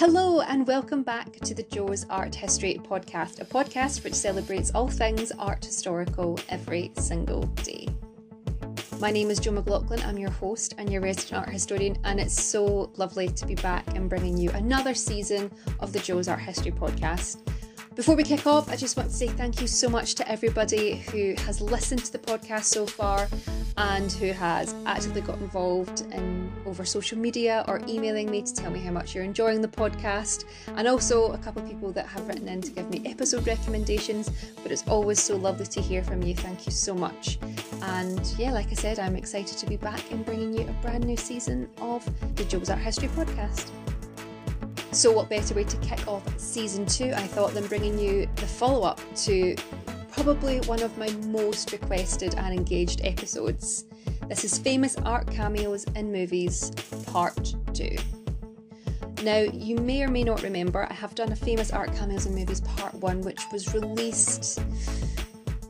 Hello, and welcome back to the Joe's Art History podcast, a podcast which celebrates all things art historical every single day. My name is Joe McLaughlin, I'm your host and your resident art historian, and it's so lovely to be back and bringing you another season of the Joe's Art History podcast. Before we kick off, I just want to say thank you so much to everybody who has listened to the podcast so far and who has actively got involved in over social media or emailing me to tell me how much you're enjoying the podcast. And also a couple of people that have written in to give me episode recommendations. But it's always so lovely to hear from you. Thank you so much. And yeah, like I said, I'm excited to be back and bringing you a brand new season of the Joe's Art History podcast. So, what better way to kick off season two, I thought, than bringing you the follow up to probably one of my most requested and engaged episodes. This is Famous Art Cameos in Movies, Part 2. Now, you may or may not remember, I have done a Famous Art Cameos in Movies Part 1, which was released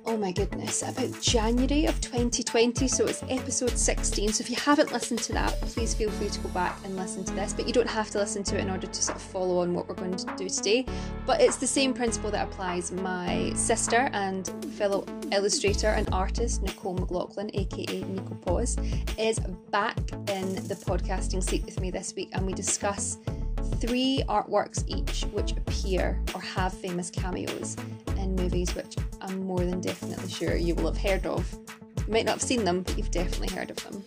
oh my goodness, about January of 2020. So it's episode 16. So if you haven't listened to that, please feel free to go back and listen to this. But you don't have to listen to it in order to sort of follow on what we're going to do today. But it's the same principle that applies. My sister and fellow illustrator and artist, Nicole McLaughlin, aka Nico Pause, is back in the podcasting seat with me this week and we discuss three artworks each which appear or have famous cameos in movies which I'm more than definitely sure you will have heard of. You might not have seen them, but you've definitely heard of them.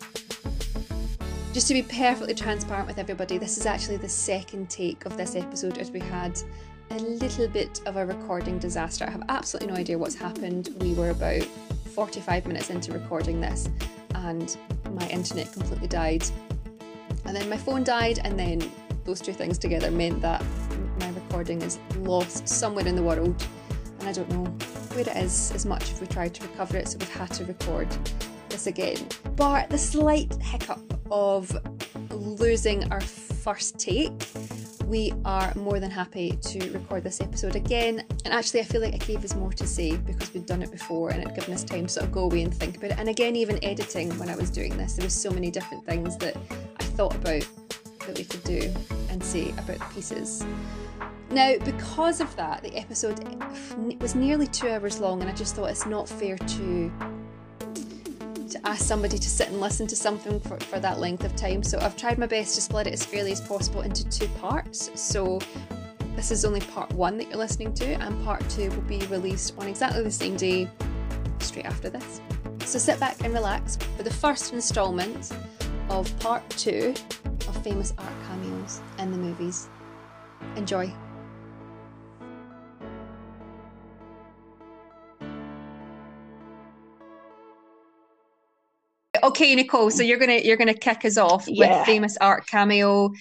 Just to be perfectly transparent with everybody, this is actually the second take of this episode as we had a little bit of a recording disaster. I have absolutely no idea what's happened. We were about 45 minutes into recording this and my internet completely died. And then my phone died, and then those two things together meant that my recording is lost somewhere in the world and I don't know where it is as much if we tried to recover it, so we've had to record this again. But the slight hiccup of losing our first take, we are more than happy to record this episode again. And actually, I feel like it gave us more to say because we'd done it before and it'd given us time to sort of go away and think about it. And again, even editing when I was doing this, there was so many different things that I thought about that we could do and say about the pieces. Now, because of that, the episode was nearly two hours long, and I just thought it's not fair to to ask somebody to sit and listen to something for, for that length of time. So I've tried my best to split it as fairly as possible into two parts. So this is only part one that you're listening to, and part two will be released on exactly the same day, straight after this. So sit back and relax for the first instalment of part two famous art cameos in the movies. Enjoy. okay, Nicole. So you're gonna you're gonna kick us off yeah. with famous art cameo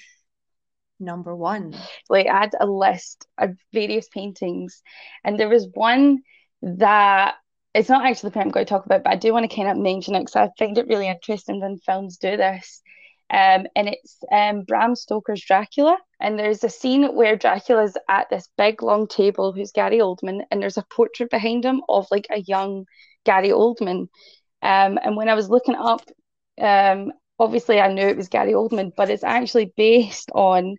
number one. Like I had a list of various paintings, and there was one that it's not actually the point I'm going to talk about, but I do want to kind of mention it because I find it really interesting when films do this. Um, and it's um, Bram Stoker's Dracula. And there's a scene where Dracula's at this big long table, who's Gary Oldman, and there's a portrait behind him of like a young Gary Oldman. Um, and when I was looking up, um, obviously I knew it was Gary Oldman, but it's actually based on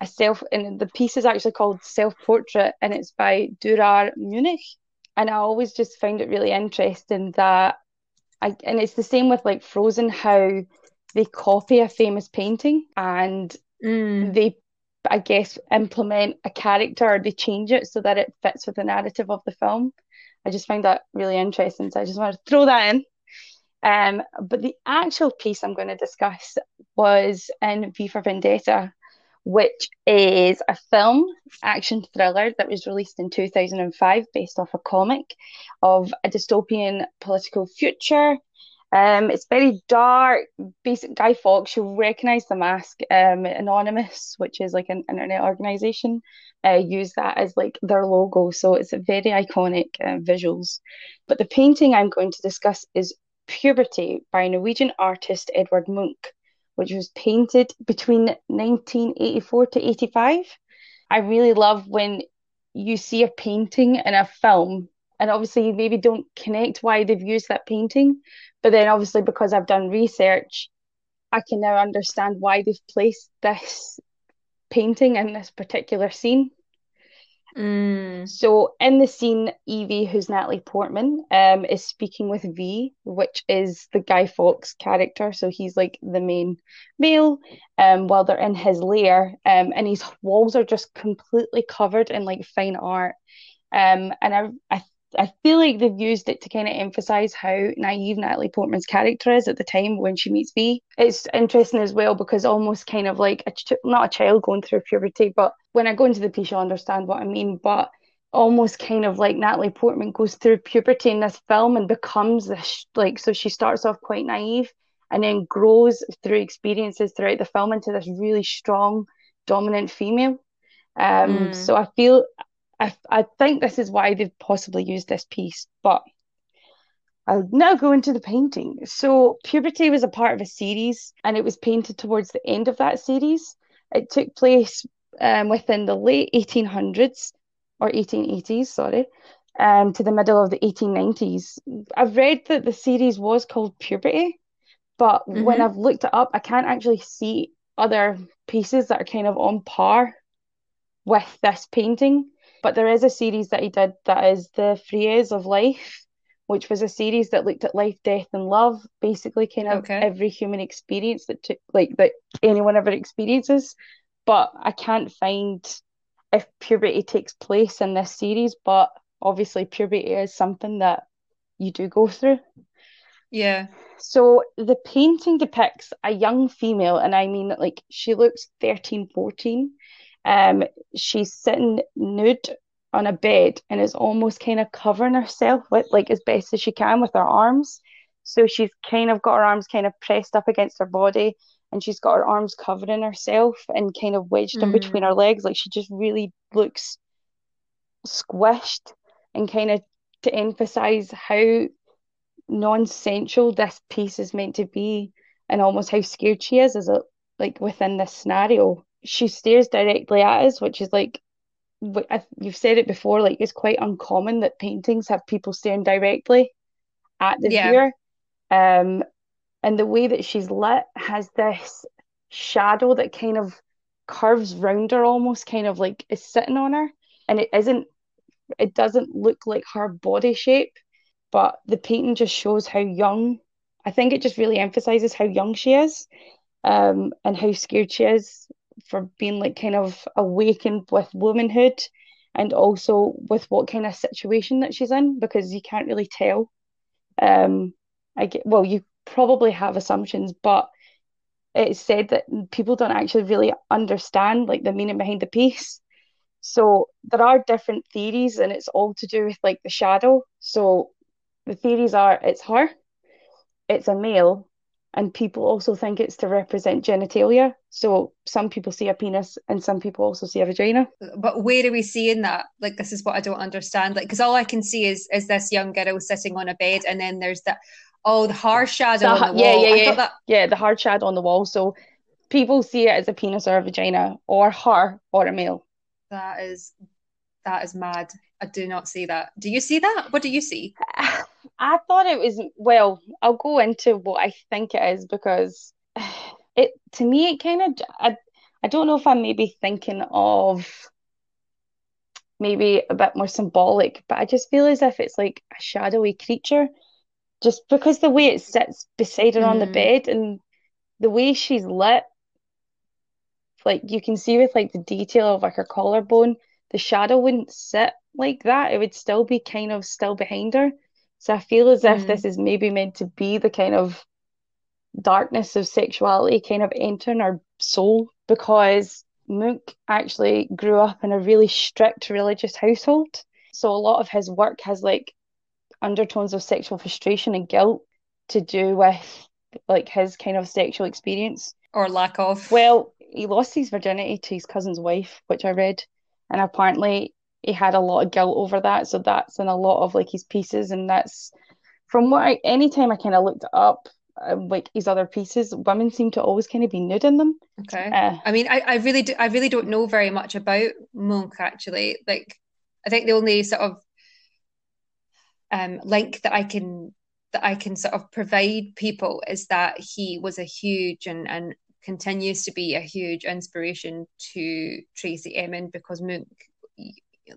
a self, and the piece is actually called Self Portrait, and it's by Durer Munich. And I always just find it really interesting that I, and it's the same with like Frozen, how they copy a famous painting and mm. they I guess implement a character or they change it so that it fits with the narrative of the film. I just find that really interesting. So I just wanted to throw that in. Um, but the actual piece I'm going to discuss was in V for Vendetta, which is a film action thriller that was released in 2005 based off a comic of a dystopian political future. Um, it's very dark. Basic Guy Fawkes, you'll recognise the mask. Um, Anonymous, which is like an internet organisation, uh, use that as like their logo. So it's a very iconic uh, visuals. But the painting I'm going to discuss is Puberty by Norwegian artist Edvard Munch, which was painted between 1984 to 85. I really love when you see a painting in a film and obviously you maybe don't connect why they've used that painting but then obviously because I've done research I can now understand why they've placed this painting in this particular scene. Mm. So in the scene, Evie, who's Natalie Portman, um, is speaking with V, which is the Guy Fawkes character. So he's like the main male, um, while they're in his lair, um, and his walls are just completely covered in like fine art. Um, and I, I I feel like they've used it to kind of emphasize how naive Natalie Portman's character is at the time when she meets V. It's interesting as well because almost kind of like a ch- not a child going through puberty, but when I go into the piece, you'll understand what I mean. But almost kind of like Natalie Portman goes through puberty in this film and becomes this like so she starts off quite naive and then grows through experiences throughout the film into this really strong, dominant female. Um, Mm. so I feel I, I think this is why they've possibly used this piece, but I'll now go into the painting. So, Puberty was a part of a series and it was painted towards the end of that series. It took place um, within the late 1800s or 1880s, sorry, um, to the middle of the 1890s. I've read that the series was called Puberty, but when Mhm. I've looked it up, I can't actually see other pieces that are kind of on par with this painting. But there is a series that he did that is The Frieze of Life, which was a series that looked at life, death, and love, basically kind of Okay. every human experience that took like that anyone ever experiences. But I can't find if puberty takes place in this series, but obviously puberty is something that you do go through. Yeah. So the painting depicts a young female, and I mean like she looks 13, 14. Um, she's sitting nude on a bed and is almost kind of covering herself with like as best as she can with her arms. So she's kind of got her arms kind of pressed up against her body and she's got her arms covering herself and kind of wedged in between Mm. her legs. Like she just really looks squished and kind of to emphasize how non-sensual this piece is meant to be and almost how scared she is as a like within this scenario. She stares directly at us, which is like you've said it before, like it's quite uncommon that paintings have people staring directly at the Yeah. viewer. Um, and the way that she's lit has this shadow that kind of curves round her almost kind of like is sitting on her. And it isn't it doesn't look like her body shape, but the painting just shows how young. I think it just really emphasizes how young she is, um, and how scared she is for being like kind of awakened with womanhood, and also with what kind of situation that she's in, because you can't really tell. Um, I get well, you probably have assumptions, but it's said that people don't actually really understand like the meaning behind the piece. So there are different theories, and it's all to do with like the shadow. So the theories are it's her, it's a male, and people also think it's to represent genitalia. So some people see a penis, and some people also see a vagina. But where are we seeing that? Like, this is what I don't understand. Like, because all I can see is is this young girl sitting on a bed, and then there's that oh, the harsh shadow The- on the yeah, wall. yeah, I yeah. that Yeah, the hard shadow on the wall. So people see it as a penis or a vagina, or her or a male. that is that is mad. I do not see that. Do you see that? What do you see? I thought it was, well, I'll go into what I think it is because it, to me, it kind of, I, I don't know if I'm maybe thinking of maybe a bit more symbolic, but I just feel as if it's like a shadowy creature, just because the way it sits beside her on the Mm. bed and the way she's lit, like you can see with like the detail of like her collarbone, the shadow wouldn't sit like that. It would still be kind of still behind her. So I feel as if Mm. this is maybe meant to be the kind of darkness of sexuality kind of entering our soul because Munch actually grew up in a really strict religious household. So a lot of his work has like undertones of sexual frustration and guilt to do with like his kind of sexual experience. Or lack of? Well, he lost his virginity to his cousin's wife, which I read, and apparently he had a lot of guilt over that. So that's in a lot of like his pieces, and that's from what I, anytime I kind of looked up, um, like his other pieces, women seem to always kind of be nude in them. Okay. Uh, I mean, I, I really do, I really don't know very much about Munch actually. Like, I think the only sort of um, link that I can that I can sort of provide people is that he was a huge and and continues to be a huge inspiration to Tracey Emin because Munch,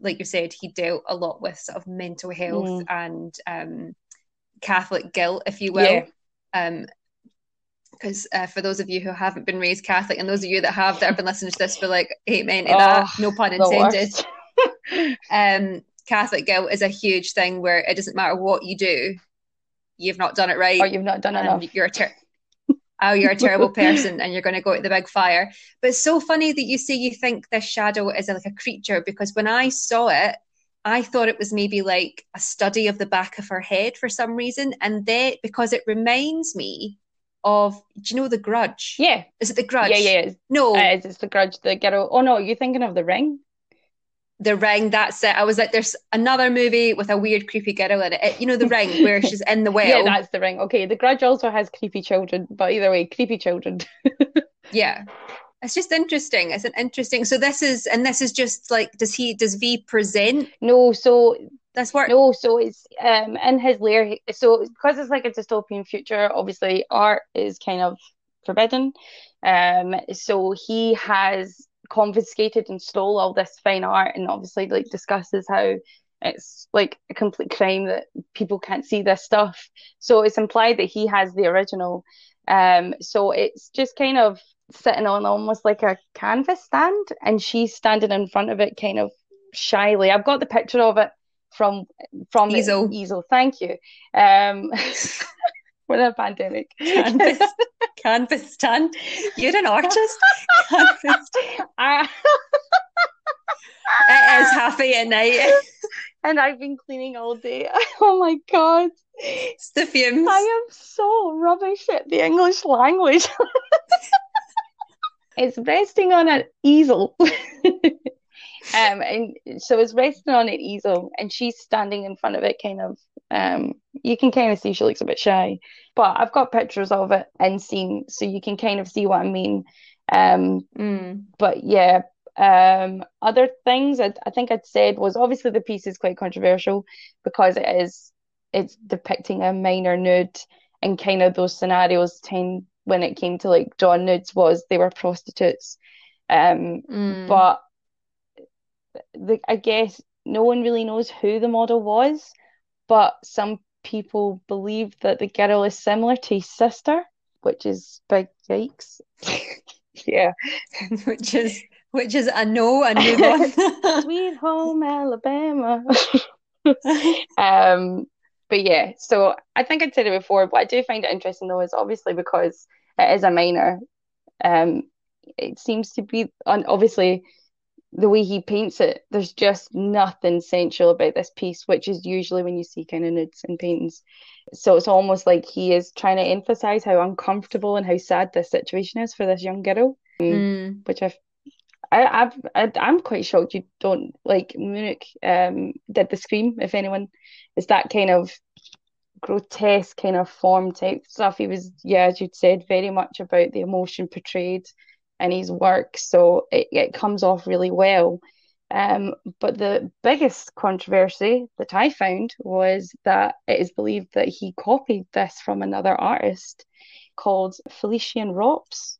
like you said, he dealt a lot with sort of mental health mm. and um, Catholic guilt, if you will. Yeah. Um, because uh, for those of you who haven't been raised Catholic, and those of you that have that have been listening to this for like amen to oh, that, no pun intended. um, Catholic guilt is a huge thing where it doesn't matter what you do, you've not done it right, or you've not done enough. You're a ter- oh, you're a terrible person, and you're going to go to the big fire. But it's so funny that you say you think this shadow is like a creature because when I saw it, I thought it was maybe like a study of the back of her head for some reason, and then because it reminds me of do you know the grudge? Yeah. Is it the grudge? Yeah yeah no. Uh, it's, it's the grudge the girl? Oh no you're thinking of the ring the ring that's it. I was like there's another movie with a weird creepy girl in it, it you know the ring where she's in the well. yeah that's the ring okay the grudge also has creepy children but either way creepy children. Yeah. It's just interesting. It's an interesting so this is and this is just like does he does v present? No so that's what no so it's um in his lair so because it's like a dystopian future obviously art is kind of forbidden. Um so he has confiscated and stole all this fine art and obviously like discusses how it's like a complete crime that people can't see this stuff so it's implied that he has the original um so it's just kind of sitting on almost like a canvas stand and she's standing in front of it kind of shyly i've got the picture of it from from easel. Easel. Thank you. Um, for a pandemic. Canvas, canvas stand. You're an artist. canvas. I... it is happy at night. and I've been cleaning all day. Oh my god. It's the fumes. I am so rubbish at the English language. it's resting on an easel. Um, and so it's resting on an easel, and she's standing in front of it, kind of. Um, you can kind of see she looks a bit shy, but I've got pictures of it and seen, so you can kind of see what I mean. Um, mm. but yeah, um, other things I, I think I'd said was obviously the piece is quite controversial because it is it's depicting a minor nude and kind of those scenarios tend when it came to like drawn nudes was they were prostitutes. Um, mm. but the I guess no one really knows who the model was, but some people believe that the girl is similar to his sister, which is big yikes. yeah, which is which is a no, a new one. Sweet home Alabama. um, but yeah, so I think I'd said it before, but I do find it interesting though, is obviously because it is a minor. Um, it seems to be, and obviously the way he paints it, there's just nothing sensual about this piece, which is usually when you see kind of nudes and paintings. So it's almost like he is trying to emphasize how uncomfortable and how sad this situation is for this young girl, um, mm. which I've. I, I've, I, I'm quite shocked you don't like Munch um, did the scream. If anyone is that kind of grotesque kind of form type stuff, he was, yeah, as you'd said, very much about the emotion portrayed in his work, so it, it comes off really well. Um, but the biggest controversy that I found was that it is believed that he copied this from another artist called Félicien Rops,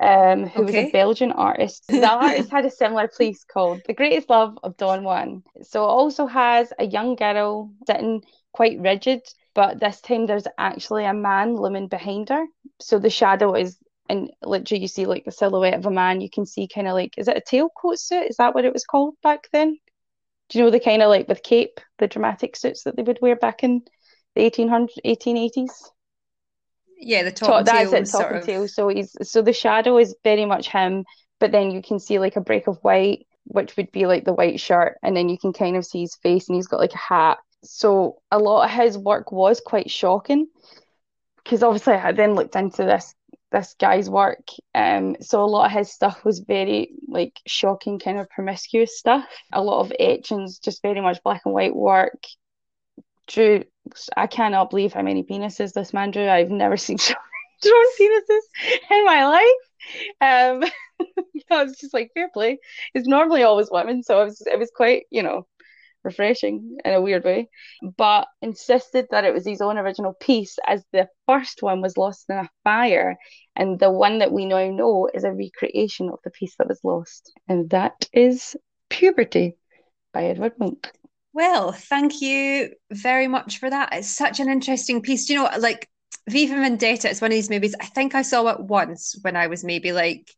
um, who okay. was a Belgian artist. The artist had a similar piece called The Greatest Love of Don Juan. So it also has a young girl sitting quite rigid, but this time there's actually a man looming behind her. So the shadow is and literally you see like the silhouette of a man you can see kind of like is it a tailcoat suit? Is that what it was called back then? Do you know the kind of like with cape the dramatic suits that they would wear back in the 1800s 1880s yeah the top, top that's it top and tail so he's so the shadow is very much him but then you can see like a break of white which would be like the white shirt and then you can kind of see his face and he's got like a hat. So a lot of his work was quite shocking because obviously I then looked into this this guy's work. Um, so a lot of his stuff was very like shocking, kind of promiscuous stuff. A lot of etchings, just very much black and white work. Drew, I cannot believe how many penises this man drew. I've never seen drawn penises in my life. Um, I was just like fair play. It's normally always women, so it was it was quite you know refreshing in a weird way, but insisted that it was his own original piece, as the first one was lost in a fire, and the one that we now know is a recreation of the piece that was lost, and that is Puberty by Edward Munch. Well, thank you very much for that. It's such an interesting piece. You know, like V for Vendetta is one of these movies. I think I saw it once when I was maybe like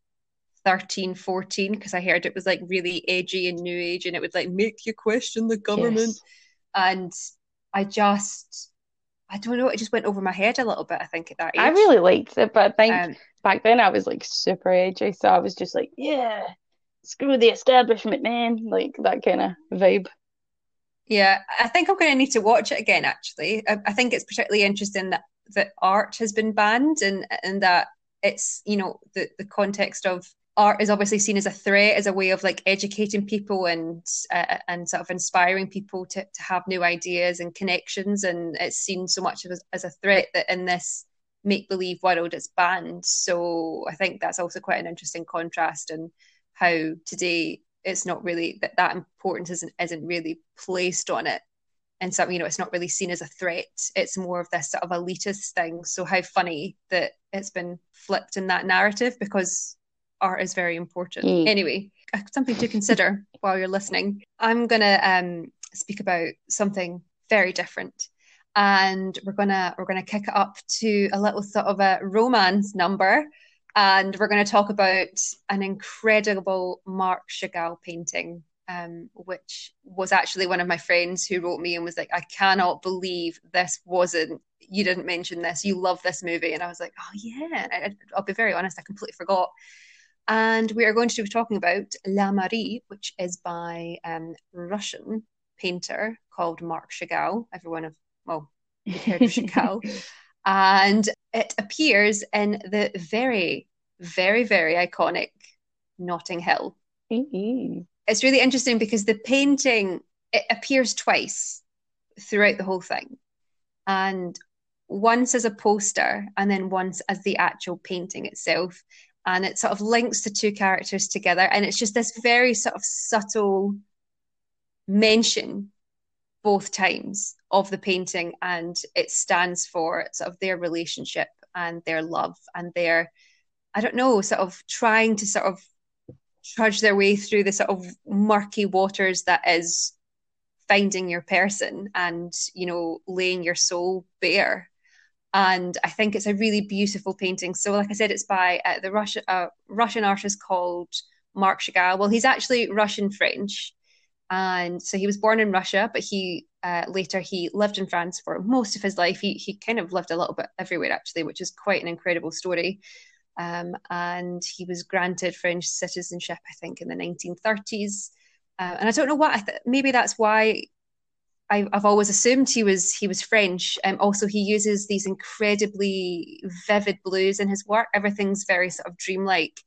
13, 14, because I heard it was like really edgy and new age and it would like make you question the government. Yes. And I just, I don't know, it just went over my head a little bit, I think, at that age. I really liked it, but I think um, back then I was like super edgy. So I was just like, yeah, screw the establishment, man. Like that kind of vibe. Yeah, I think I'm going to need to watch it again. Actually, I, I think it's particularly interesting that that art has been banned and and that it's you know the the context of art is obviously seen as a threat as a way of like educating people and uh, and sort of inspiring people to, to have new ideas and connections. And it's seen so much as, as a threat that in this make believe world it's banned. So i think that's also quite an interesting contrast and how today it's not really that that importance isn't isn't really placed on it. And so you know it's not really seen as a threat. It's more of this sort of elitist thing. So how funny that it's been flipped in that narrative because art is very important mm. anyway uh, something to consider while you're listening i'm gonna um, speak about something very different and we're gonna we're gonna kick it up to a little sort of a romance number and we're going to talk about an incredible Marc Chagall painting, um, which was actually one of my friends who wrote me and was like, I cannot believe this wasn't, you didn't mention this, you love this movie. And I was like, oh, yeah. I, will be very honest, I completely forgot. And we are going to be talking about La Mariée, which is by um, Russian painter called Marc Chagall. Everyone of, well, heard of Chagall. and it appears in the very, very, very iconic Notting Hill. Mm-hmm. It's really interesting because the painting it appears twice throughout the whole thing, and once as a poster, and then once as the actual painting itself. And it sort of links the two characters together, and it's just this very sort of subtle mention both times of the painting and it stands for sort of their relationship and their love and their i don't know sort of trying to sort of trudge their way through the sort of murky waters that is finding your person and you know laying your soul bare and i think it's a really beautiful painting so like i said it's by uh, the russian uh, russian artist called marc chagall well he's actually russian french and so he was born in Russia, but he uh, later he lived in France for most of his life. He he kind of lived a little bit everywhere actually, which is quite an incredible story. Um, and he was granted French citizenship, I think, in the 1930s. Uh, and I don't know what. Th- maybe that's why I, have always assumed he was he was French. Um, also, he uses these incredibly vivid blues in his work. Everything's very sort of dreamlike.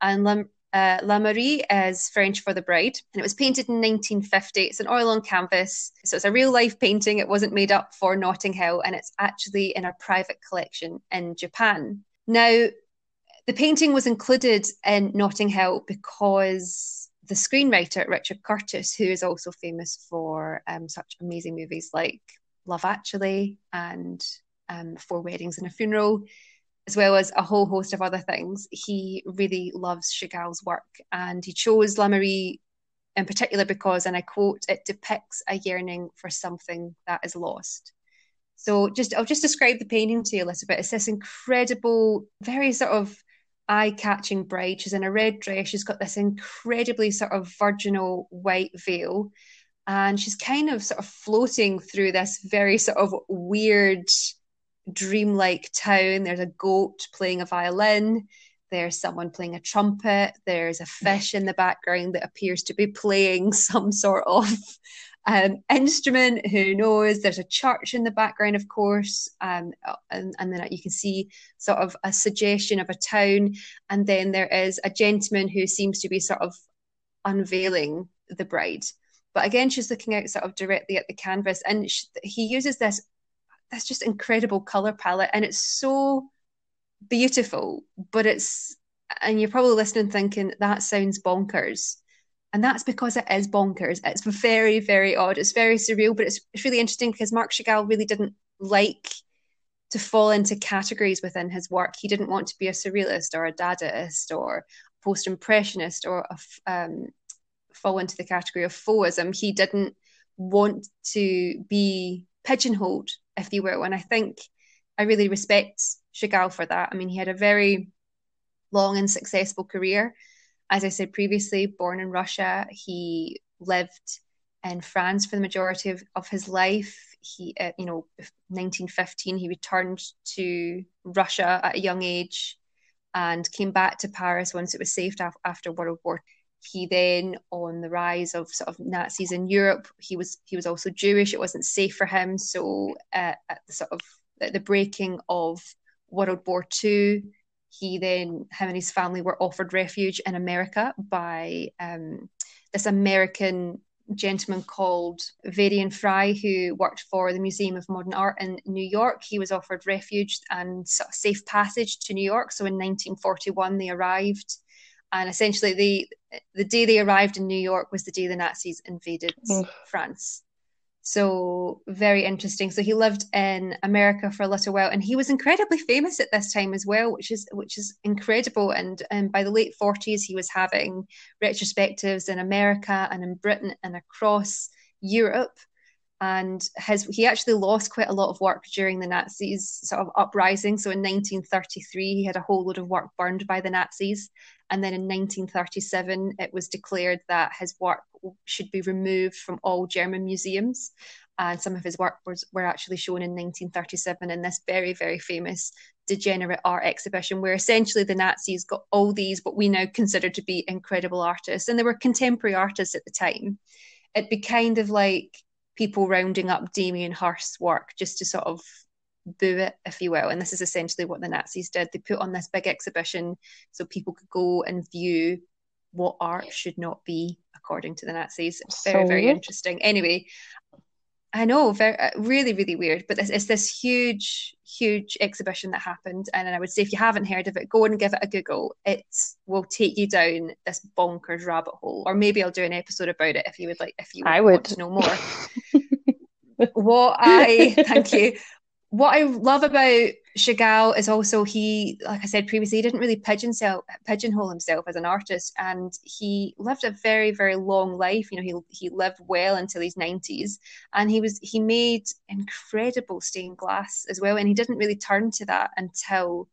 And uh, La Mariée is French for the Bride, and it was painted in 1950. It's an oil on canvas, so it's a real life painting. It wasn't made up for Notting Hill, and it's actually in a private collection in Japan. Now, the painting was included in Notting Hill because the screenwriter Richard Curtis, who is also famous for um, such amazing movies like Love Actually and um, Four Weddings and a Funeral, as well as a whole host of other things. He really loves Chagall's work and he chose La Mariée in particular because, and I quote, it depicts a yearning for something that is lost. So just I'll just describe the painting to you a little bit. It's this incredible, very sort of eye-catching bride. She's in a red dress. She's got this incredibly sort of virginal white veil. And she's kind of sort of floating through this very sort of weird dreamlike town. There's a goat playing a violin. There's someone playing a trumpet. There's a fish in the background that appears to be playing some sort of um, instrument. Who knows? There's a church in the background, of course, um, and, and then you can see sort of a suggestion of a town. And then there is a gentleman who seems to be sort of unveiling the bride. But again, she's looking out sort of directly at the canvas, and she, he uses this that's just incredible color palette and it's so beautiful but it's and you're probably listening thinking that sounds bonkers And that's because it is bonkers. It's very, very odd. It's very surreal, but it's, it's really interesting because Marc Chagall really didn't like to fall into categories within his work. He didn't want to be a surrealist or a Dadaist or post impressionist or a, um, fall into the category of fauvism. He didn't want to be pigeonholed, if you will. And I think I really respect Chagall for that. I mean, he had a very long and successful career. As I said previously, born in Russia, he lived in France for the majority of, of his life. He, uh, you know, 1915, he returned to Russia at a young age and came back to Paris once it was safe after World War. He then, on the rise of sort of Nazis in Europe, he was he was also Jewish. It wasn't safe for him, so uh, at the sort of at the breaking of World War II, he then him and his family were offered refuge in America by um, this American gentleman called Varian Fry, who worked for the Museum of Modern Art in New York. He was offered refuge and sort of safe passage to New York. So in 1941, they arrived, and essentially the the day they arrived in New York was the day the Nazis invaded France. So very interesting. So he lived in America for a little while, and he was incredibly famous at this time as well, which is which is incredible. And and by the late forties, he was having retrospectives in America and in Britain and across Europe. And his he actually lost quite a lot of work during the Nazis sort of uprising. So in 1933, he had a whole load of work burned by the Nazis, and then in 1937, it was declared that his work should be removed from all German museums. And some of his work was, were actually shown in 1937 in this very, very famous degenerate art exhibition, where essentially the Nazis got all these what we now consider to be incredible artists, and they were contemporary artists at the time. It'd be kind of like people rounding up Damien Hirst's work just to sort of boo it, if you will. And this is essentially what the Nazis did. They put on this big exhibition so people could go and view what art should not be, according to the Nazis. Very, so very interesting. Anyway, I know, very, uh, really, really weird. But it's, it's, this huge, huge exhibition that happened, and I would say if you haven't heard of it, go and give it a Google. It will take you down this bonkers rabbit hole, or maybe I'll do an episode about it if you would like. If you I would want to know more. what I thank you what I love about Chagall is also he, like I said previously, he didn't really pigeonhole, pigeonhole himself as an artist, and he lived a very, very long life. You know, he he lived well until his nineties, and he was he made incredible stained glass as well, and he didn't really turn to that until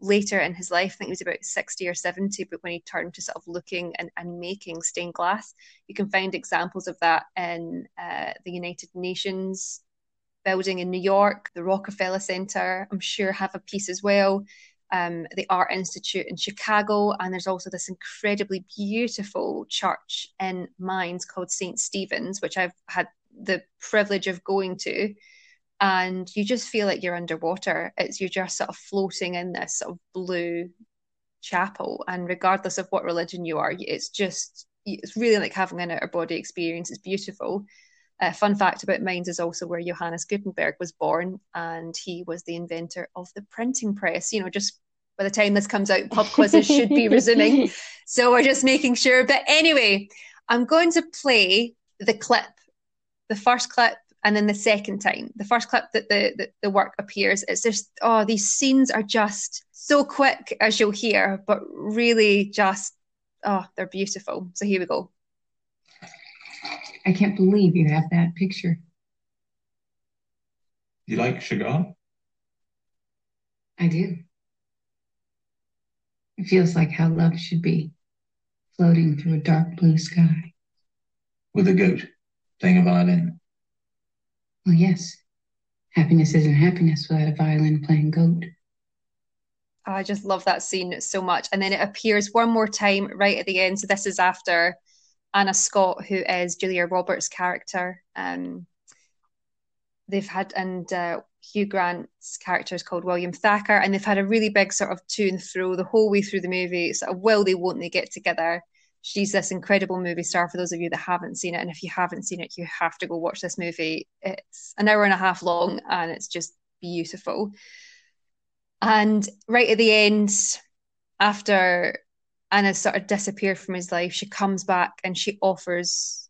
later in his life. I think he was about sixty or seventy, but when he turned to sort of looking and, and making stained glass, you can find examples of that in uh, the United Nations building in New York, the Rockefeller Center, I'm sure have a piece as well. Um, the Art Institute in Chicago, and there's also this incredibly beautiful church in Mainz called St. Stephen's, which I've had the privilege of going to. And you just feel like you're underwater. It's you're just sort of floating in this sort of blue chapel, and regardless of what religion you are, it's just it's really like having an outer body experience. It's beautiful. Uh, fun fact about Mainz is also where Johannes Gutenberg was born, and he was the inventor of the printing press. You know, just by the time this comes out, pub quizzes should be resuming. So we're just making sure. But anyway, I'm going to play the clip, the first clip, and then the second time. The first clip that the, the, the work appears, it's just, oh, these scenes are just so quick, as you'll hear, but really just, oh, they're beautiful. So here we go. I can't believe you have that picture. You like Chagall? I do. It feels like how love should be, floating through a dark blue sky. With a goat playing a violin. Well, yes. Happiness isn't happiness without a violin playing goat. I just love that scene so much. And then it appears one more time right at the end. So this is after Anna Scott, who is Julia Roberts' character. Um, they've had and uh, Hugh Grant's character is called William Thacker, and they've had a really big sort of to and fro the whole way through the movie. Sort of will they, won't they get together? She's this incredible movie star for those of you that haven't seen it, and if you haven't seen it, you have to go watch this movie. It's an hour and a half long, and it's just beautiful. And right at the end, after Anna sort of disappeared from his life. She comes back and she offers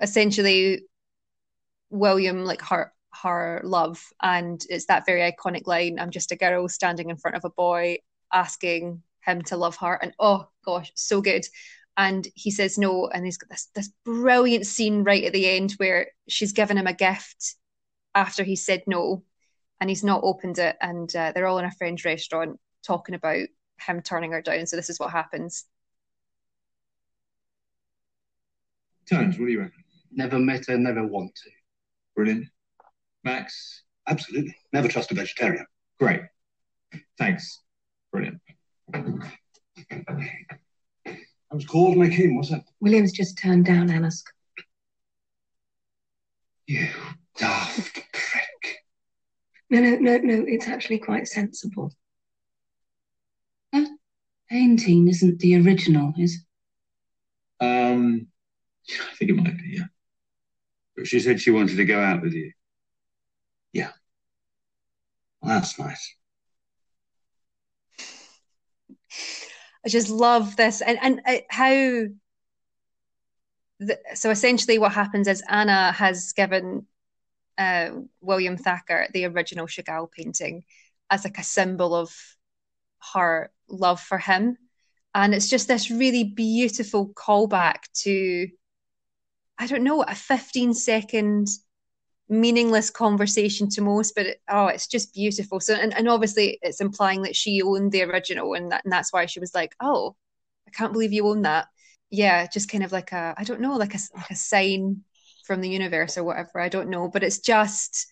essentially William like her her love. And it's that very iconic line i'm just a girl standing in front of a boy asking him to love her. And oh gosh so good. And he says no and he's got this this brilliant scene right at the end where she's given him a gift after he said no and he's not opened it and uh, they're all in a french restaurant talking about him turning her down so this is what happens Tones, what do you reckon? Never met her, never want to. Brilliant. Max, Absolutely. Never trust a vegetarian. great. Thanks. Brilliant. I was called when I came, was it? William's just turned down Anna's. You daft prick. No, no, no, no. It's actually quite sensible. That painting isn't the original, is it? Um, I think it might be, yeah. But she said she wanted to go out with you. Yeah. Well, that's nice. I just love this and and uh, how the, so essentially what happens is Anna has given uh, William Thacker the original Chagall painting as like a symbol of her love for him and it's just this really beautiful callback to I don't know a 15 second meaningless conversation to most, but it, oh, it's just beautiful. So, and, and obviously, it's implying that she owned the original, and that, and that's why she was like, "Oh, I can't believe you own that." Yeah, just kind of like a, I don't know, like a like a sign from the universe or whatever. I don't know, but it's just,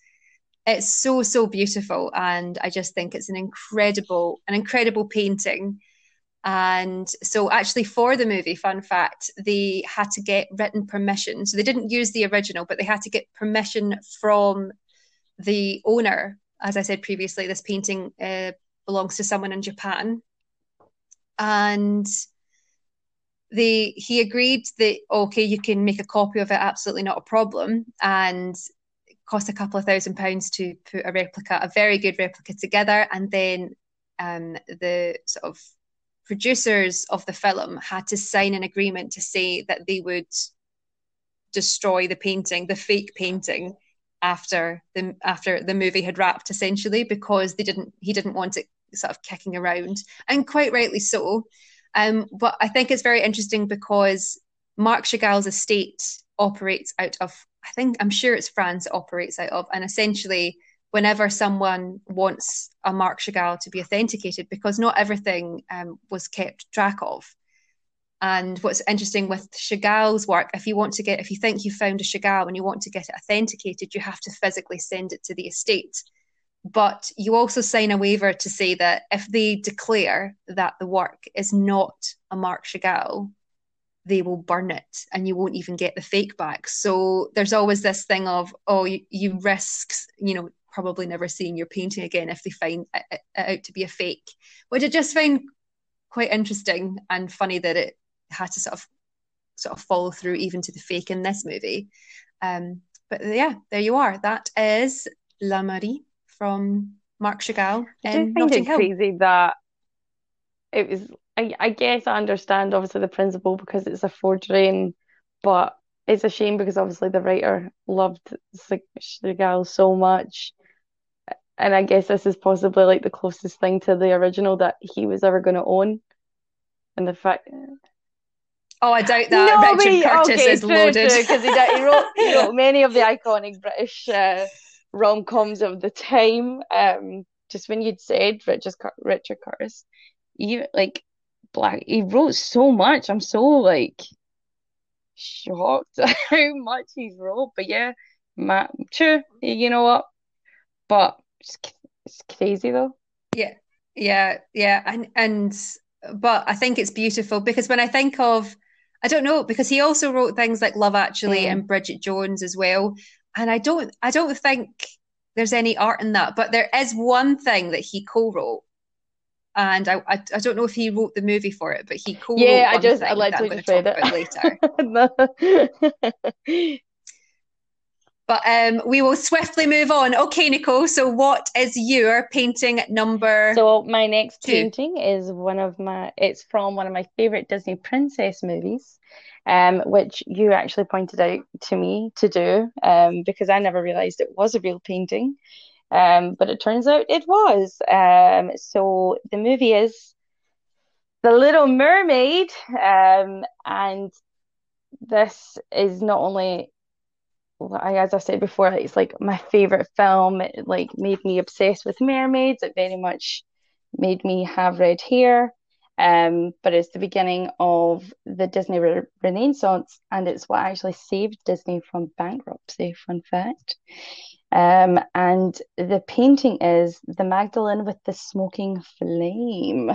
it's so so beautiful, and I just think it's an incredible, an incredible painting. And so, actually, for the movie, fun fact, they had to get written permission. So they didn't use the original, but they had to get permission from the owner. As I said previously, this painting uh, belongs to someone in Japan. And they he agreed that okay, you can make a copy of it, absolutely not a problem. And cost a couple of thousand pounds to put a replica, a very good replica together. And then um, the sort of producers of the film had to sign an agreement to say that they would destroy the painting, the fake painting, after the after the movie had wrapped, essentially, because they didn't he didn't want it sort of kicking around, and quite rightly so. Um, but I think it's very interesting because Marc Chagall's estate operates out of I think I'm sure it's France operates out of, and essentially whenever someone wants a Marc Chagall to be authenticated, because not everything um, was kept track of. And what's interesting with Chagall's work, if you want to get, if you think you found a Chagall and you want to get it authenticated, you have to physically send it to the estate. But you also sign a waiver to say that if they declare that the work is not a Marc Chagall, they will burn it and you won't even get the fake back. So there's always this thing of, oh, you, you risk, you know, probably never seeing your painting again if they find it out to be a fake, which I just find quite interesting and funny that it had to sort of sort of follow through even to the fake in this movie. Um, but yeah, there you are. That is La Mariée from Marc Chagall. I do find it crazy that it was. I, I guess I understand obviously the principle because it's a forgery, and, but it's a shame because obviously the writer loved Chagall so much and I guess this is possibly like the closest thing to the original that he was ever going to own. And the fact. Oh, I doubt that. No, Richard Curtis okay, is true, loaded because he, he, wrote, he wrote many of the iconic British uh, rom coms of the time. Um, just when you'd said Richard Richard Curtis, even like Black, he wrote so much. I'm so like shocked how much he's wrote. But yeah, Matt, true. You know what? But it's, it's crazy though. Yeah, yeah, yeah, and and but I think it's beautiful because when I think of, I don't know because he also wrote things like Love Actually mm. and Bridget Jones as well, and I don't I don't think there's any art in that, but there is one thing that he co-wrote and I, I, I don't know if he wrote the movie for it, but he co yeah, I just I literally just read it later. But um, we will swiftly move on. Okay, Nicole. So, what is your painting number? So my next Two. painting is one of my it's from one of my favorite Disney princess movies, um, which you actually pointed out to me to do, um, because I never realized it was a real painting. Um, but it turns out it was. Um, so the movie is The Little Mermaid, um, and this is not only as I said before, it's like my favorite film. It like made me obsessed with mermaids. It very much made me have red hair. Um, but it's the beginning of the Disney re Renaissance, and it's what actually saved Disney from bankruptcy. Fun fact. Um, and the painting is the Magdalene with the smoking flame.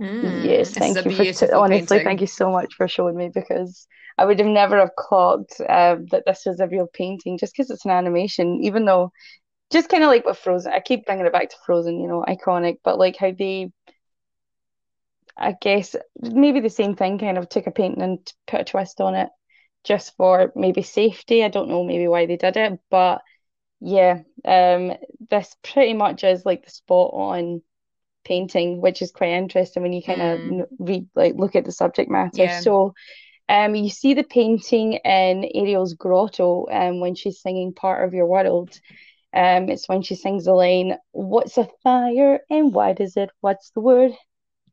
Mm, Yes, thank you for beautiful honestly, painting. thank you so much for showing me because I would have never have clocked um, that this was a real painting just because it's an animation, even though just kind of like with Frozen, I keep bringing it back to Frozen, you know, iconic, but like how they, I guess maybe the same thing, kind of took a painting and put a twist on it just for maybe safety. I don't know maybe why they did it, but yeah, um, this pretty much is like the spot on painting, which is quite interesting when you kind of Mm. read like look at the subject matter. Yeah. So, um, you see the painting in Ariel's grotto, um, when she's singing "Part of Your World." Um, it's when she sings the line, "What's a fire and why does it? What's the word?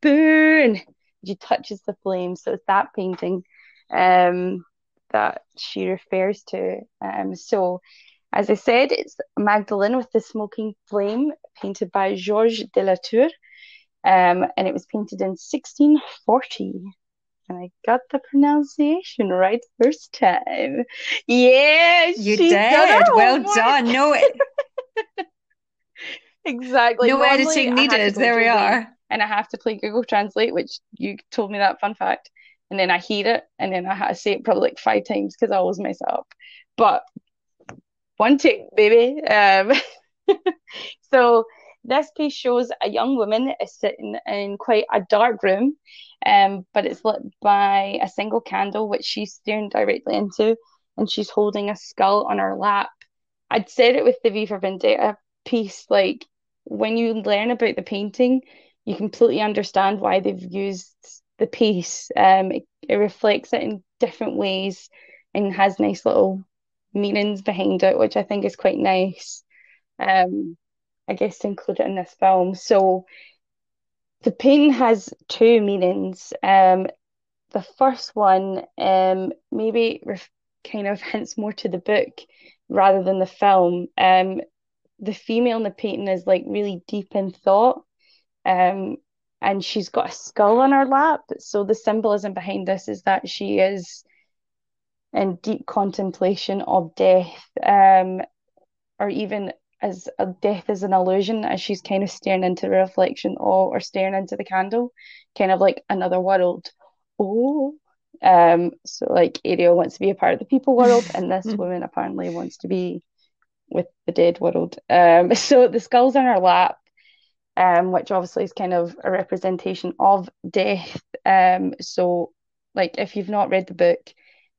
Burn." She touches the flame, so it's that painting, um, that she refers to. Um, so. As I said, it's Magdalene with the Smoking Flame, painted by Georges de la Tour, um, and it was painted in 1640. And I got the pronunciation right first time. Yeah, You did. Well homework. done. No, Exactly. no Normally, editing I have to needed. There we Google are. and I have to play Google Translate, which you told me that fun fact. And then I hear it, and then I say it probably like five times because I always mess up. But one take, baby. Um, so this piece shows a young woman is sitting in quite a dark room, um, but it's lit by a single candle, which she's staring directly into, and she's holding a skull on her lap. I'd said it with the V for Vendetta piece, like when you learn about the painting, you completely understand why they've used the piece. Um, it, it reflects it in different ways and has nice little meanings behind it, which I think is quite nice. Um, I guess to include it in this film. So the painting has two meanings. Um, the first one um maybe ref kind of hints more to the book rather than the film. Um, the female in the painting is like really deep in thought. Um, and she's got a skull on her lap. So the symbolism behind this is that she is in deep contemplation of death, um, or even as a death is an illusion, as she's kind of staring into the reflection or or staring into the candle, kind of like another world. Oh, um, so like Ariel wants to be a part of the people world, and this woman apparently wants to be with the dead world. Um, so the skull's on her lap, um, which obviously is kind of a representation of death. Um, so like if you've not read the book,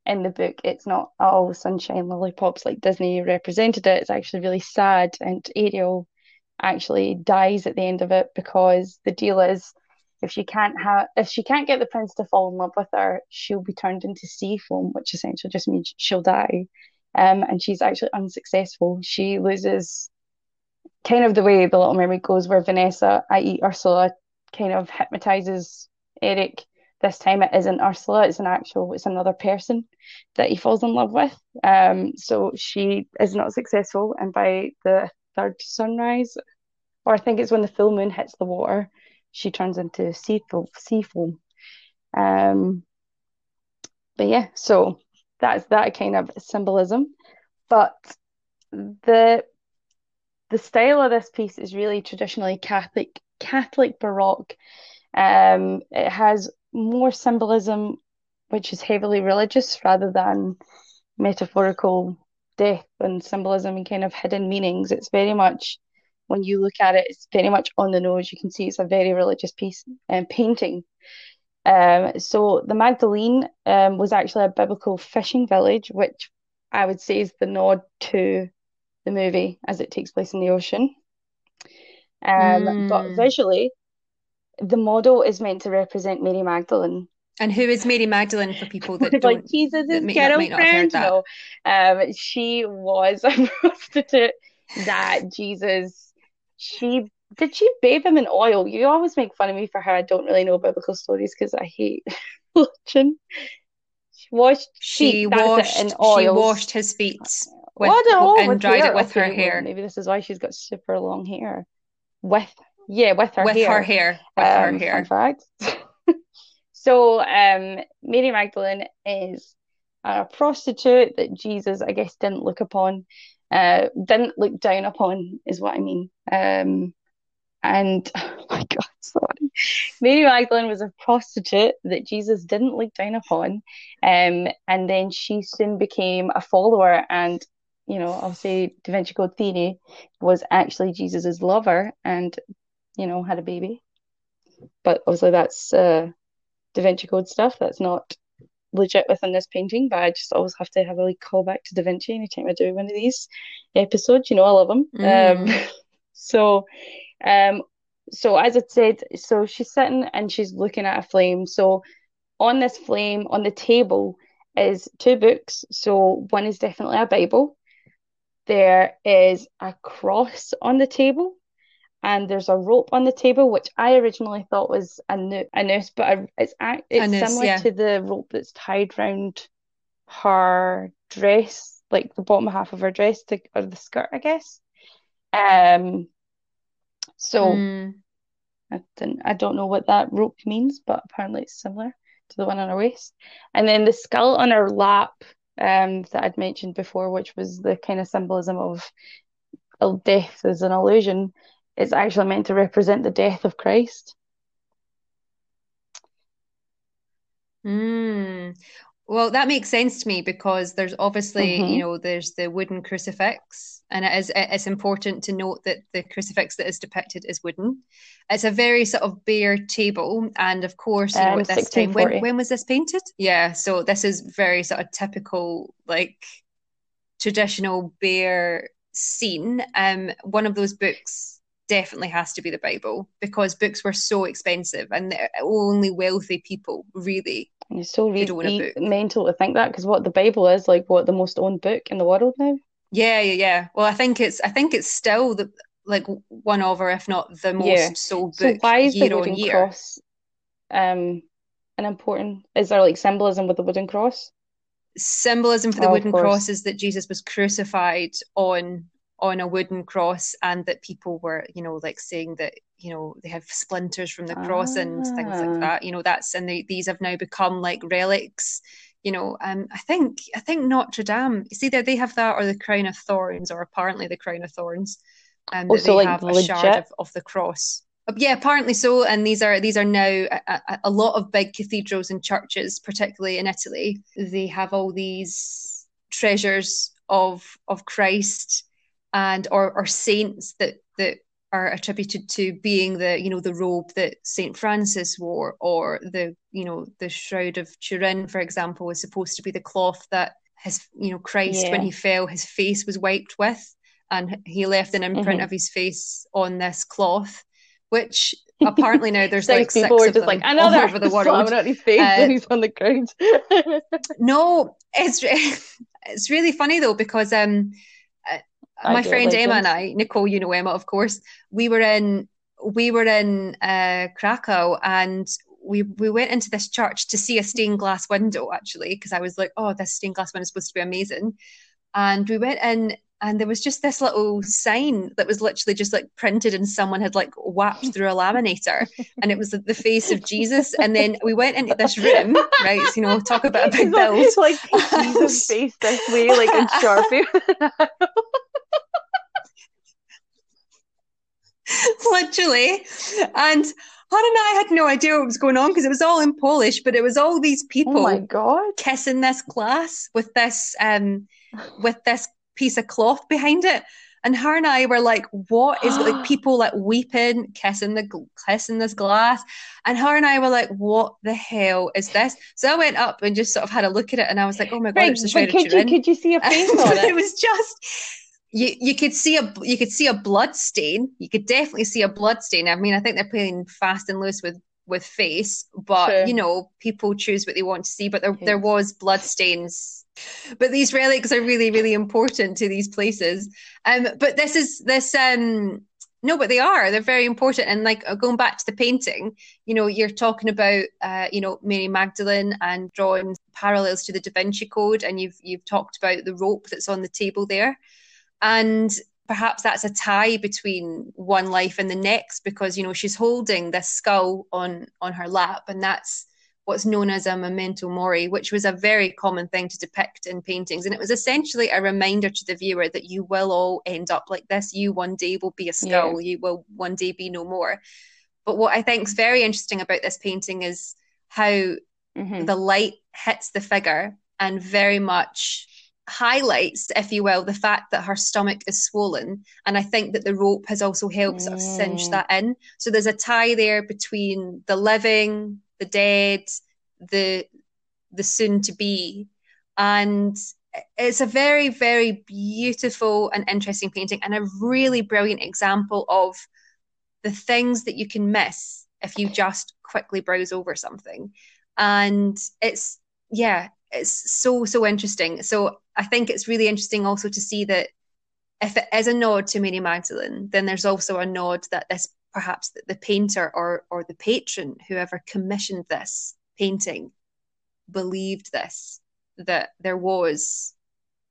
in the book it's not all sunshine lollipops like Disney represented it. It's actually really sad, and Ariel actually dies at the end of it because the deal is if she can't have if she can't get the prince to fall in love with her, she'll be turned into sea foam, which essentially just means she'll die. Um, and she's actually unsuccessful. She loses kind of the way the Little Mermaid goes, where Vanessa, i.e. Ursula, kind of hypnotizes Eric. This time it isn't Ursula, it's an actual, it's another person that he falls in love with. Um, so she is not successful, and by the third sunrise, or I think it's when the full moon hits the water, she turns into sea foam. Sea foam. Um, but yeah, so that's that kind of symbolism. But the the style of this piece is really traditionally Catholic Catholic Baroque. Um, it has more symbolism, which is heavily religious rather than metaphorical death and symbolism and kind of hidden meanings. It's very much when you look at it, it's very much on the nose. You can see it's a very religious piece and painting. Um, so the Magdalene um, was actually a biblical fishing village, which I would say is the nod to the movie as it takes place in the ocean. Um, but Mm. visually, the model is meant to represent Mary Magdalene. And who is Mary Magdalene for people that like don't? Jesus' that may not- might not have heard girlfriend. No, um, she was a prostitute that Jesus. She did she bathe him in oil? You always make fun of me for her. I don't really know biblical stories because I hate religion. She washed She feet, washed. in She washed his feet with, don't know, and with dried hair. it with her well, hair. maybe this is why she's got super long hair. With yeah, with her with hair. her hair. With her Um, hair. fun fact. So, um, Mary Magdalene is a prostitute that Jesus, I guess, didn't look upon, uh, didn't look down upon, is what I mean. Um, and oh my God, sorry. Mary Magdalene was a prostitute that Jesus didn't look down upon. Um, and then she soon became a follower, and you know, I'll say Da Vinci Code theory was actually Jesus's lover, and you know, had a baby. But obviously, that's uh, Da Vinci Code stuff. That's not legit within this painting, but I just always have to have a like callback to Da Vinci anytime I do one of these episodes. You know, I love them. Um, Mm. so, um, so as I said, so she's sitting and she's looking at a flame. So on this flame, on the table, is two books. So one is definitely a Bible. There is a cross on the table, and there's a rope on the table, which I originally thought was a, no- a noose, but it's it's noose, similar yeah. to the rope that's tied round her dress, like the bottom half of her dress, to, or the skirt, I guess. Um, so Mm. I didn't, I don't know what that rope means, but apparently it's similar to the one on her waist. And then the skull on her lap, um, that I'd mentioned before, which was the kind of symbolism of death as an illusion, it's actually meant to represent the death of Christ. Mm. Well, that makes sense to me because there's obviously, Mhm. you know, there's the wooden crucifix, and it is it's important to note that the crucifix that is depicted is wooden. It's a very sort of bare table, and of course, you know, at this time, when when was this painted? Yeah, so this is very sort of typical, like traditional bare scene. Um, one of those books definitely has to be the Bible because books were so expensive, and only wealthy people really And it's so a book. mental to think that because what the Bible is like, what the most owned book in the world now. Yeah, yeah, yeah. Well, I think it's I think it's still the like one of, or if not the most Yeah. sold So why is the wooden year. cross um an important? Is there like symbolism with the wooden cross? Symbolism for the Oh, wooden cross is that Jesus was crucified on on a wooden cross, and that people were, you know, like saying that you know they have splinters from the cross and things Ah. like that. You know, that's and they, these have now become like relics. You know, um, I think I think Notre Dame. It's either they have that or the crown of thorns, or apparently the crown of thorns. Um, Oh, so, they like, have a shard of, of the cross. Uh, Yeah, apparently so. And these are these are now a, a, a lot of big cathedrals and churches, particularly in Italy. They have all these treasures of of Christ and or or saints that that are attributed to being the you know the robe that Saint Francis wore, or the you know the shroud of Turin, for example, was supposed to be the cloth that his you know Christ when he fell, his face was wiped with, and he left an imprint Mhm. of his face on this cloth, which apparently now there's like six were of just like them another all over the world. slamming out his face Uh, when he's on the ground. No, it's it's really funny though because um I my friend Emma and. I, Nicole, you know Emma, of course, we were in we were in uh, Krakow and we we went into this church to see a stained glass window actually because I was like, oh, this stained glass window is supposed to be amazing, and we went in. And there was just this little sign that was literally just like printed, and someone had like whacked through a laminator, and it was the, face of Jesus. And then we went into this room, right? So, you know, talk about a big build. It's like Jesus face this way, like in Sharpie. literally. And Hannah and I had no idea what was going on because it was all in Polish, but it was all these people Oh my God. kissing this glass with this um with this piece of cloth behind it. And her and I were like, what is like people like weeping, kissing the kissing this glass. And her and I were like, what the hell is this? So I went up and just sort of had a look at it and I was like, oh my god, it's the could you could you see a face on it it? was just you you could see a you could see a blood stain. You could definitely see a blood stain. I mean, I think they're playing fast and loose with with face, but True. you know, people choose what they want to see. But there there was blood stains. But these relics are really really important to these places. Um, but this is this um. No, but they are. They're very important. And like uh, going back to the painting, you know, you're talking about, uh, you know, Mary Magdalene and drawing parallels to the Da Vinci Code, and you've you've talked about the rope that's on the table there, and perhaps that's a tie between one life and the next because you know she's holding this skull on on her lap, and that's what's known as a memento mori, which was a very common thing to depict in paintings, and it was essentially a reminder to the viewer that you will all end up like this. You one day will be a skull. You will one day be no more. But what I think is very interesting about this painting is how Mhm. the light hits the figure and very much highlights, if you will, the fact that her stomach is swollen. And I think that the rope has also helped sort of cinch Mm. that in. So there's a tie there between the living, the dead, the the soon to be. And it's a very, very beautiful and interesting painting and a really brilliant example of the things that you can miss if you just quickly browse over something. And it's, yeah, it's so, so interesting. So I think it's really interesting also to see that if it is a nod to Mary Magdalene, then there's also a nod that this perhaps that the painter or or the patron, whoever commissioned this painting, believed this, that there was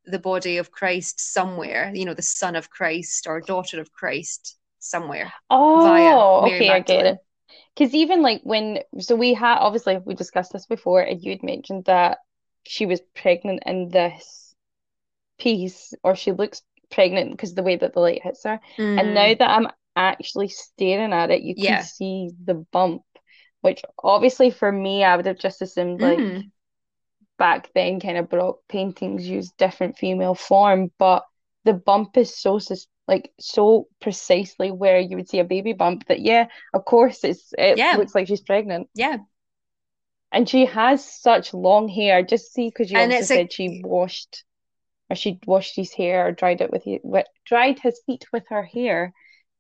the body of Christ somewhere, you know, the son of Christ or daughter of Christ somewhere. Oh, okay, I get it. Because even like when, so we had obviously we discussed this before, and you had mentioned that she was pregnant in this piece, or she looks pregnant because the way that the light hits her. And now that I'm actually staring at it, you can Yeah. see the bump, which obviously for me, I would have just assumed like Mm. back then, kind of Baroque paintings used different female form, but the bump is so like so precisely where you would see a baby bump that yeah, of course it's it Yeah. looks like she's pregnant. yeah. And she has such long hair. Just see, because you And also it's a- said she washed, or she washed his hair, or dried it with, he- with dried his feet with her hair.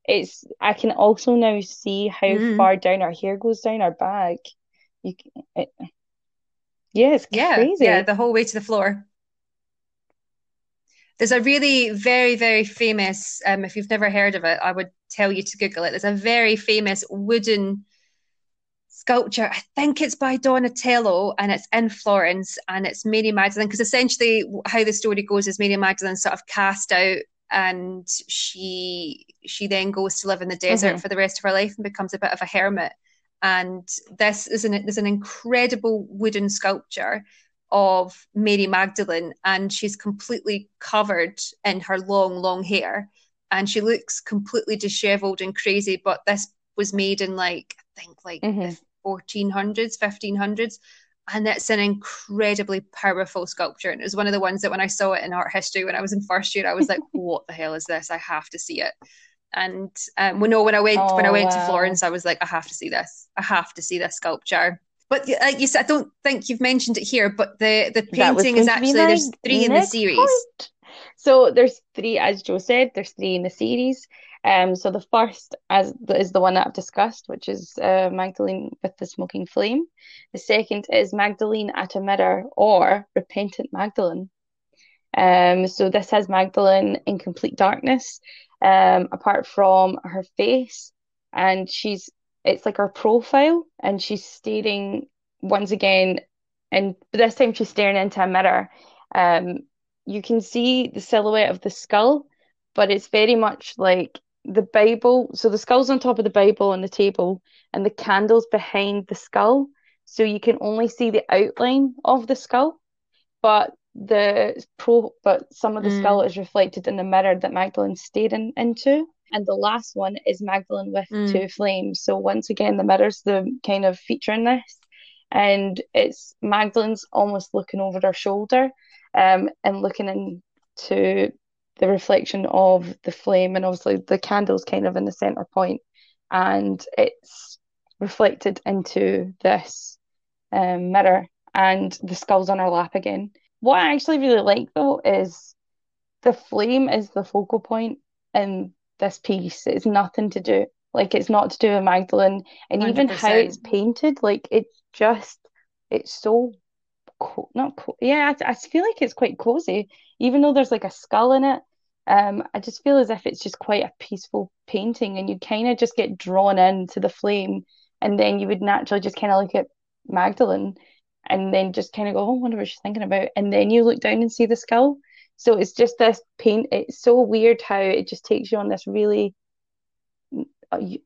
It's I can also now see how Mhm. far down her hair goes down her back. You, it, yeah, it's Yeah, crazy. yeah, the whole way to the floor. There's a really very, very famous, um, if you've never heard of it, I would tell you to Google it. There's a very famous wooden sculpture. I think it's by Donatello and it's in Florence and it's Mary Magdalene. Because essentially, how the story goes is Mary Magdalene sort of cast out and she she then goes to live in the desert Mhm. for the rest of her life and becomes a bit of a hermit. And this is an there's an incredible wooden sculpture of Mary Magdalene, and she's completely covered in her long, long hair, and she looks completely disheveled and crazy. But this was made in like I think like Mhm. the 1400s, 1500s, and it's an incredibly powerful sculpture. And it was one of the ones that when I saw it in art history when I was in first year, I was like, "What the hell is this? I have to see it." And um, well, no, when I went when I Oh, went to. Florence, I was like, "I have to see this. I have to see this sculpture." But like you said, I don't think you've mentioned it here, but the the painting is actually there's three in the series. point. So there's three, as Joe said, there's three in the series. Um, so the first as is the one that I've discussed, which is uh, Magdalene with the smoking flame. The second is Magdalene at a mirror or Repentant Magdalene. Um, so this has Magdalene in complete darkness, um, apart from her face, and she's it's like her profile, and she's staring once again, and this time she's staring into a mirror. Um, you can see the silhouette of the skull, but it's very much like the Bible. So the skull's on top of the Bible on the table, and the candle's behind the skull. So you can only see the outline of the skull, but the pro but some of the Mm. skull is reflected in the mirror that Magdalene's staring into. And the last one is Magdalene with Mm. two flames. So once again, the mirror's the kind of feature in this. And it's Magdalene's almost looking over her shoulder, um, and looking into the reflection of the flame, and obviously the candle's kind of in the center point, and it's reflected into this um, mirror, and the skull's on her lap again. What I actually really like though is the flame is the focal point in this piece. It's nothing to do like it's not to do with Magdalene, and even how it's painted, like it's just it's so co- not co- yeah. I, I feel like it's quite cozy, even though there's like a skull in it. Um, I just feel as if it's just quite a peaceful painting, and you kind of just get drawn into the flame, and then you would naturally just kind of look at Magdalene, and then just kind of go, oh, I wonder what she's thinking about, and then you look down and see the skull. So it's just this paint. It's so weird how it just takes you on this really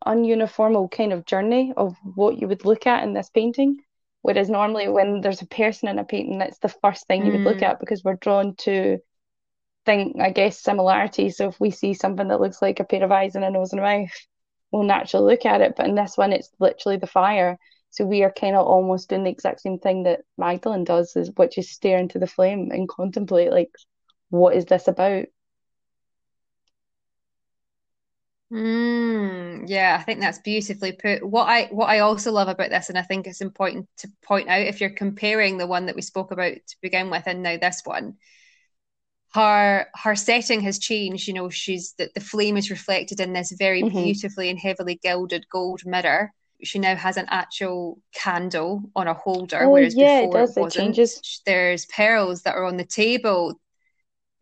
ununiformal kind of journey of what you would look at in this painting. Whereas normally when there's a person in a painting, that's the first thing you would look Mm. at because we're drawn to think, I guess, similarity. So if we see something that looks like a pair of eyes and a nose and a mouth, we'll naturally look at it. But in this one, it's literally the fire. So we are kind of almost doing the exact same thing that Magdalene does, is which is stare into the flame and contemplate, like, what is this about? Mm, yeah, I think that's beautifully put. What I what I also love about this, and I think it's important to point out if you're comparing the one that we spoke about to begin with and now this one, her her setting has changed. You know, she's that the flame is reflected in this very Mhm. beautifully and heavily gilded gold mirror. She now has an actual candle on a holder, Oh, whereas yeah, it before does. it It wasn't. changes. There's pearls that are on the table.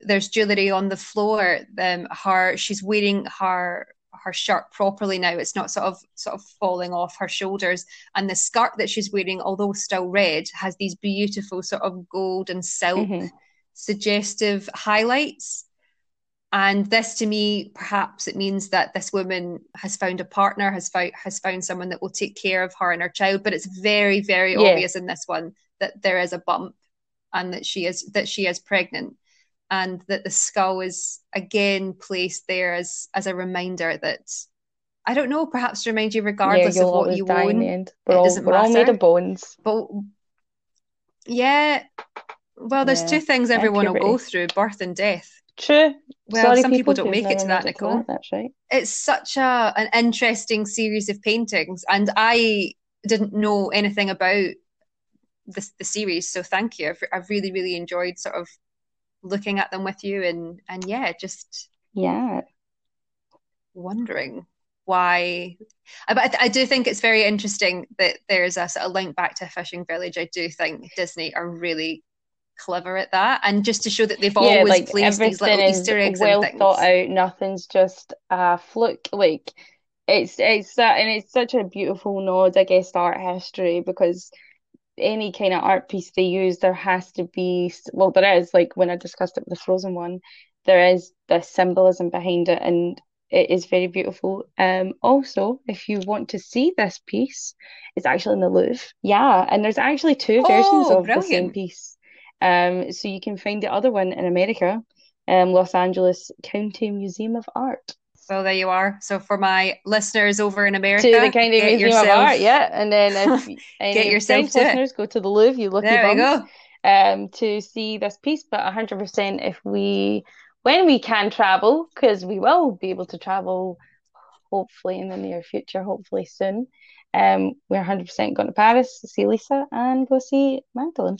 There's jewellery on the floor. Um, her she's wearing her her shirt properly now. It's not sort of sort of falling off her shoulders. And the skirt that she's wearing, although still red, has these beautiful sort of gold and silk Mhm. suggestive highlights. And this to me, perhaps it means that this woman has found a partner, has found has found someone that will take care of her and her child. But it's very, very Yeah. obvious in this one that there is a bump and that she is that she is pregnant. And that the skull is again placed there as as a reminder that I don't know, perhaps to remind you Yeah, regardless of what you die in own. end. We're It all we're all made of bones. But yeah, well, there's Yeah. two things everyone will go through, birth and death. True. Well, Sorry, some people don't make it to that, Nicole. that. That's right. It's such a an interesting series of paintings, and I didn't know anything about this the series, so thank you. I've, I've really, really enjoyed sort of looking at them with you, and and yeah, just Yeah. wondering why. I- But I, I do think it's very interesting that there's a sort of link back to a fishing village. I do think Disney are really clever at that, and just to show that they've Yeah, always like placed these little Easter eggs well and thought out. Nothing's just a fluke. Like it's it's that, and it's such a beautiful nod, I guess, to art history because any kind of art piece they use, there has to be well, there is like when I discussed it with the Frozen one, there is this symbolism behind it, and it is very beautiful. Um, also, if you want to see this piece, it's actually in the Louvre. Yeah, and there's actually two versions Oh, of the same brilliant. piece. Um, so you can find the other one in America, um, Los Angeles County Museum of Art. So there you are. So for my listeners over in America, To the get Museum of Art, yeah. And then if any get yourself to it. listeners go to the Louvre, you lucky There we bums, go. um, to see this piece. But 100% if we, when we can travel, because we will be able to travel hopefully in the near future, hopefully soon, um, we're 100% going to Paris to see Lisa and go see Magdalene.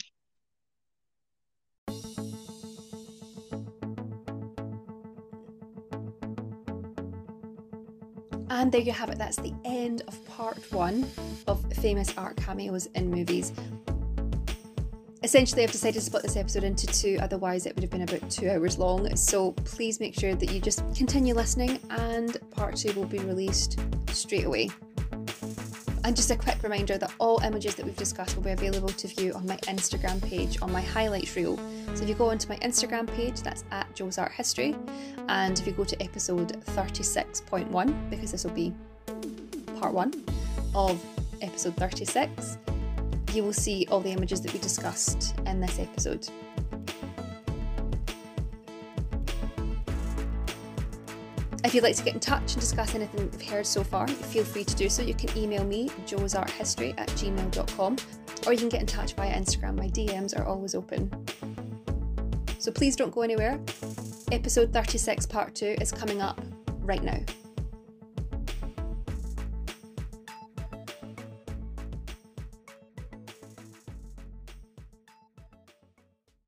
And there you have it. That's the end of part one of famous art cameos in movies. Essentially, I've decided to split this episode into two, otherwise, it would have been about two hours long. So please make sure that you just continue listening, and part two will be released straight away. And just a quick reminder that all images that we've discussed will be available to view on my Instagram page on my highlights reel. So if you go onto my Instagram page, that's at Joe's Art History, and if you go to episode 36.1, because this will be part one of episode 36, you will see all the images that we discussed in this episode. If you'd like to get in touch and discuss anything you've heard so far, feel free to do so. You can email me, joesarthistory at gmail.com, or you can get in touch via Instagram. My DMs are always open. So please don't go anywhere. Episode 36, Part 2 is coming up right now.